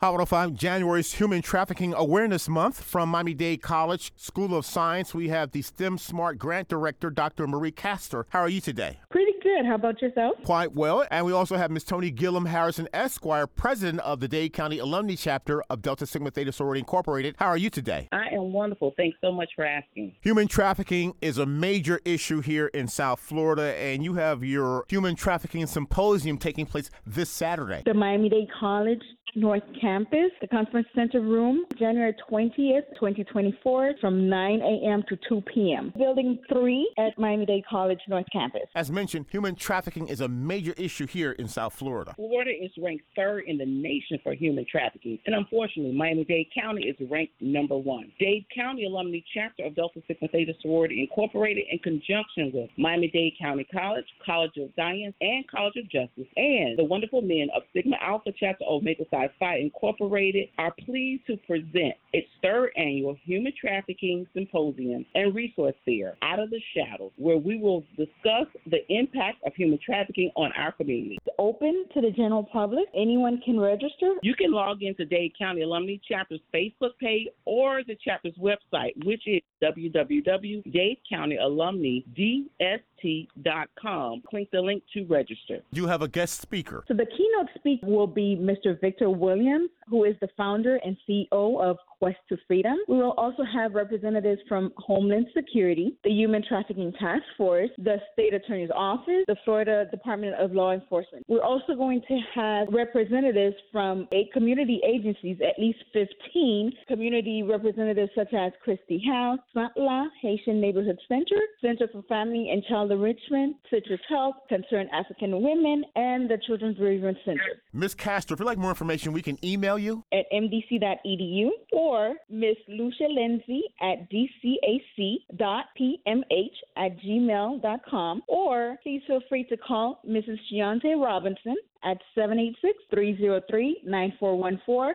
Hot 105, January's Human Trafficking Awareness Month from Miami Dade College School of Science. We have the STEM Smart Grant Director, Dr. Marie Castor. How are you today? Pretty good. How about yourself? Quite well. And we also have Ms. Toni Gilliam Harrison, Esquire, President of the Dade County Alumnae Chapter of Delta Sigma Theta Sorority Incorporated. How are you today? I am wonderful. Thanks so much for asking. Human trafficking is a major issue here in South Florida, and you have your Human Trafficking Symposium taking place this Saturday. The Miami Dade College North Campus, the conference center room, January 20th, 2024, from 9 a.m. to 2 p.m. Building 3 at Miami Dade College North Campus. As mentioned, human trafficking is a major issue here in South Florida. Florida is ranked third in the nation for human trafficking, and unfortunately, Miami Dade County is ranked number one. Dade County Alumnae Chapter of Delta Sigma Theta Sorority Incorporated, in conjunction with Miami Dade County College, College of Science, and College of Justice, and the wonderful men of Sigma Alpha Chapter Omega Psi Phi Incorporated, are pleased to present its third annual Human Trafficking Symposium and Resource Fair, Out of the Shadows, where we will discuss the impact of human trafficking on our community. It's open to the general public. Anyone can register. You can log into Dade County Alumnae Chapter's Facebook page or the chapter's website, which is www.dadecountyalumnaedst.com. Click the link to register. You have a guest speaker. So the keynote speaker will be Mr. Victor Williams, who is the founder and CEO of Quest to Freedom. We will also have representatives from Homeland Security, the Human Trafficking Task Force, the State Attorney's Office, the Florida Department of Law Enforcement. We're also going to have representatives from eight community agencies, at least 15 community representatives such as Kristi House, Sant La, Haitian Neighborhood Center, Center for Family and Child Enrichment, Citrus Health, Concerned African Women, and the Children's Bereavement Center. Ms. Castor, if you'd like more information, we can email you at mdc.edu or Miss Lucia Lindsay at dcac.pmh at gmail.com or please feel free to call Mrs. Giante Robinson at 786-303-9414,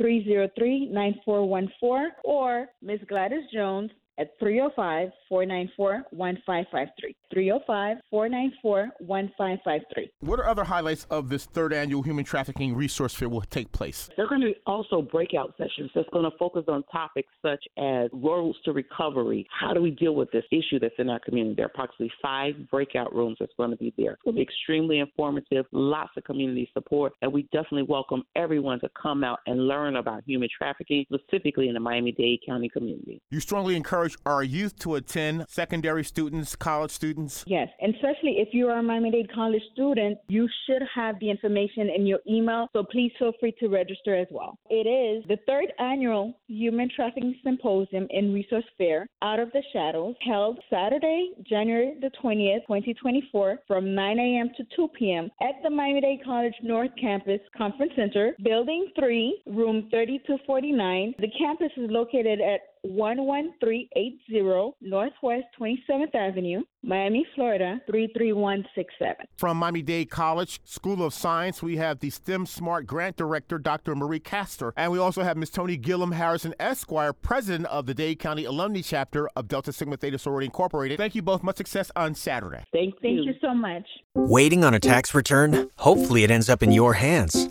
786-303-9414, or Miss Gladys Jones at 305-494-1553. 305-494-1553. What are other highlights of this third annual Human Trafficking Resource Fair will take place? There are going to be also breakout sessions that's going to focus on topics such as roads to recovery. How do we deal with this issue that's in our community? There are approximately five breakout rooms that's going to be there. It'll be extremely informative, lots of community support, and we definitely welcome everyone to come out and learn about human trafficking, specifically in the Miami-Dade County community. You strongly encourage our youth to attend, secondary students, college students? Yes, and especially if you are a Miami-Dade College student, you should have the information in your email, so please feel free to register as well. It is the third annual Human Trafficking Symposium and Resource Fair, Out of the Shadows, held Saturday, January the 20th, 2024, from 9 a.m. to 2 p.m. at the Miami-Dade College North Campus Conference Center, Building 3, Room 3249. The campus is located at 11380 Northwest 27th Avenue, Miami, Florida 33167. From Miami Dade College School of Science, we have the STEM Smart Grant Director, Dr. Marie Castor, and we also have Ms. Toni Gilliam Harrison, Esquire, President of the Dade County Alumnae Chapter of Delta Sigma Theta Sorority Incorporated. Thank you both. Much success on Saturday. Thank you. Thank you so much. Waiting on a tax return? Hopefully, it ends up in your hands.